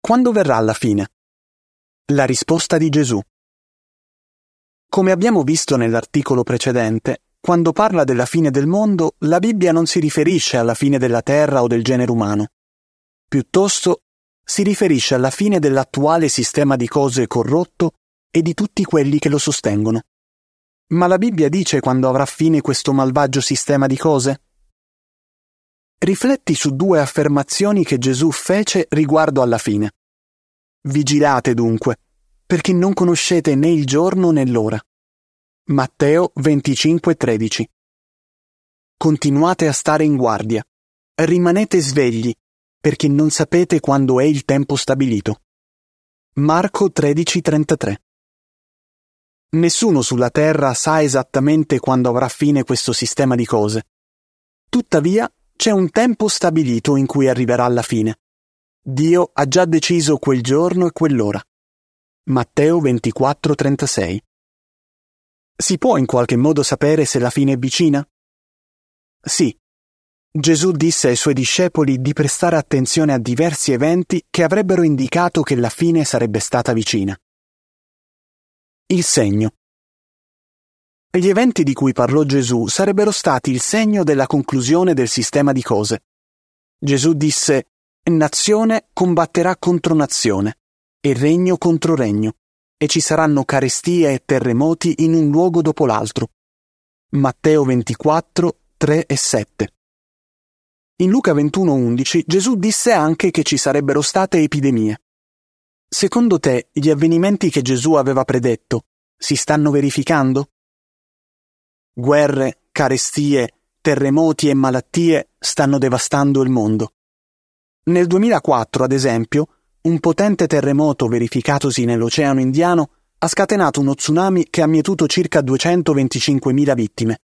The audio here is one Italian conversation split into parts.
Quando verrà la fine? La risposta di Gesù. Come abbiamo visto nell'articolo precedente, quando parla della fine del mondo, la Bibbia non si riferisce alla fine della terra o del genere umano. Piuttosto si riferisce alla fine dell'attuale sistema di cose corrotto e di tutti quelli che lo sostengono. Ma la Bibbia dice quando avrà fine questo malvagio sistema di cose? Rifletti su due affermazioni che Gesù fece riguardo alla fine. Vigilate dunque, perché non conoscete né il giorno né l'ora. Matteo 25:13 Continuate a stare in guardia. Rimanete svegli, perché non sapete quando è il tempo stabilito. Marco 13:33 Nessuno sulla terra sa esattamente quando avrà fine questo sistema di cose. Tuttavia, c'è un tempo stabilito in cui arriverà la fine. Dio ha già deciso quel giorno e quell'ora. Matteo 24:36 Si può in qualche modo sapere se la fine è vicina? Sì. Gesù disse ai suoi discepoli di prestare attenzione a diversi eventi che avrebbero indicato che la fine sarebbe stata vicina. Il segno. Gli eventi di cui parlò Gesù sarebbero stati il segno della conclusione del sistema di cose. Gesù disse Nazione combatterà contro nazione e regno contro regno, e ci saranno carestie e terremoti in un luogo dopo l'altro. Matteo 24, 3 e 7. In Luca 21:11 Gesù disse anche che ci sarebbero state epidemie. Secondo te gli avvenimenti che Gesù aveva predetto si stanno verificando? Guerre, carestie, terremoti e malattie stanno devastando il mondo. Nel 2004, ad esempio, un potente terremoto verificatosi nell'Oceano Indiano ha scatenato uno tsunami che ha mietuto circa 225.000 vittime.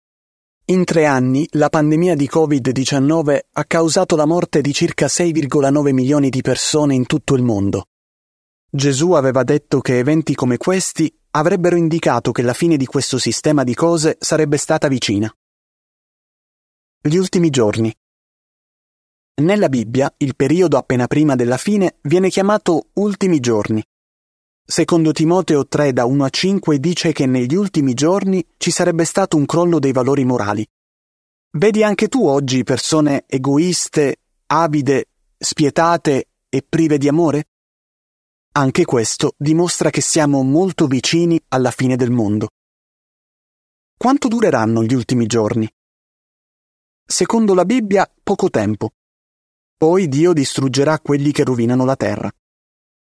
In tre anni la pandemia di Covid-19 ha causato la morte di circa 6,9 milioni di persone in tutto il mondo. Gesù aveva detto che eventi come questi avrebbero indicato che la fine di questo sistema di cose sarebbe stata vicina. Gli ultimi giorni. Nella Bibbia il periodo appena prima della fine viene chiamato ultimi giorni. Secondo Timoteo 3 da 1 a 5 dice che negli ultimi giorni ci sarebbe stato un crollo dei valori morali. Vedi anche tu oggi persone egoiste, avide, spietate e prive di amore? Anche questo dimostra che siamo molto vicini alla fine del mondo. Quanto dureranno gli ultimi giorni? Secondo la Bibbia, poco tempo. Poi Dio distruggerà quelli che rovinano la terra.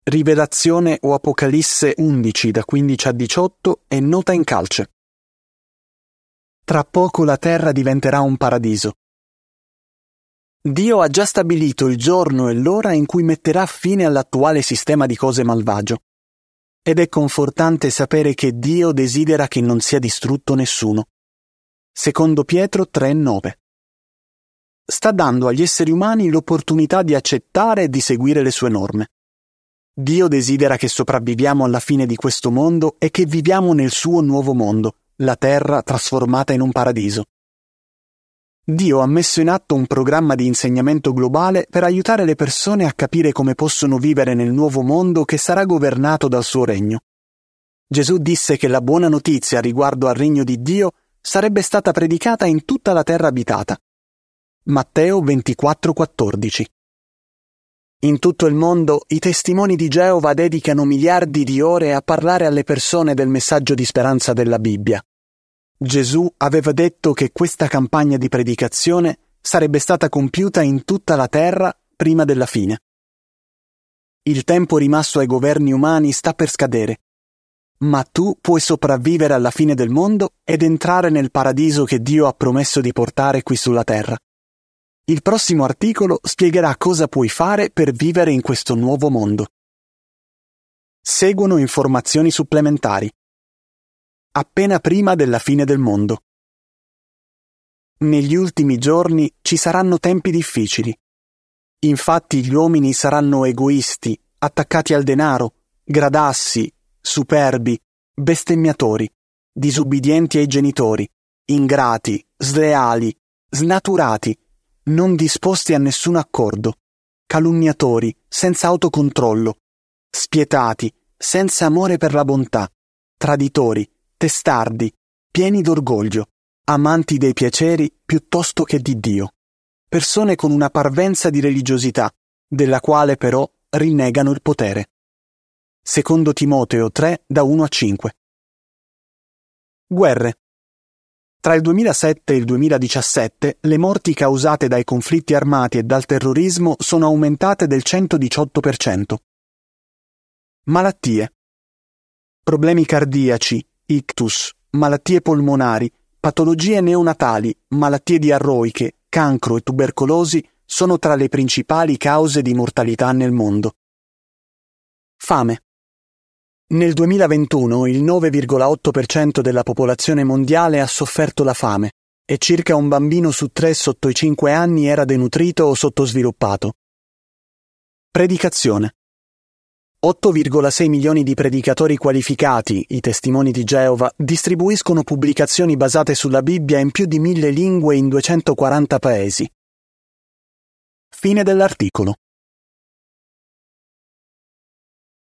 Rivelazione o Apocalisse 11 da 15 a 18 è nota in calce. Tra poco la terra diventerà un paradiso. Dio ha già stabilito il giorno e l'ora in cui metterà fine all'attuale sistema di cose malvagio. Ed è confortante sapere che Dio desidera che non sia distrutto nessuno. Secondo Pietro 3:9. Sta dando agli esseri umani l'opportunità di accettare e di seguire le sue norme. Dio desidera che sopravviviamo alla fine di questo mondo e che viviamo nel suo nuovo mondo, la terra trasformata in un paradiso. Dio ha messo in atto un programma di insegnamento globale per aiutare le persone a capire come possono vivere nel nuovo mondo che sarà governato dal suo regno. Gesù disse che la buona notizia riguardo al regno di Dio sarebbe stata predicata in tutta la terra abitata. Matteo 24:14 In tutto il mondo i testimoni di Geova dedicano miliardi di ore a parlare alle persone del messaggio di speranza della Bibbia. Gesù aveva detto che questa campagna di predicazione sarebbe stata compiuta in tutta la terra prima della fine. Il tempo rimasto ai governi umani sta per scadere, ma tu puoi sopravvivere alla fine del mondo ed entrare nel paradiso che Dio ha promesso di portare qui sulla terra. Il prossimo articolo spiegherà cosa puoi fare per vivere in questo nuovo mondo. Seguono informazioni supplementari appena prima della fine del mondo. Negli ultimi giorni ci saranno tempi difficili. Infatti gli uomini saranno egoisti, attaccati al denaro, gradassi, superbi, bestemmiatori, disubbidienti ai genitori, ingrati, sleali, snaturati, non disposti a nessun accordo, calunniatori, senza autocontrollo, spietati, senza amore per la bontà, traditori, testardi, pieni d'orgoglio, amanti dei piaceri piuttosto che di Dio, persone con una parvenza di religiosità, della quale però rinnegano il potere. Secondo Timoteo 3 da 1 a 5. Guerre. Tra il 2007 e il 2017 le morti causate dai conflitti armati e dal terrorismo sono aumentate del 118%. Malattie. Problemi cardiaci, ictus, malattie polmonari, patologie neonatali, malattie diarroiche, cancro e tubercolosi sono tra le principali cause di mortalità nel mondo. Fame. Nel 2021 il 9,8% della popolazione mondiale ha sofferto la fame e circa un bambino su tre sotto i 5 anni era denutrito o sottosviluppato. Predicazione. 8,6 milioni di predicatori qualificati, i testimoni di Geova, distribuiscono pubblicazioni basate sulla Bibbia in più di mille lingue in 240 paesi. Fine dell'articolo.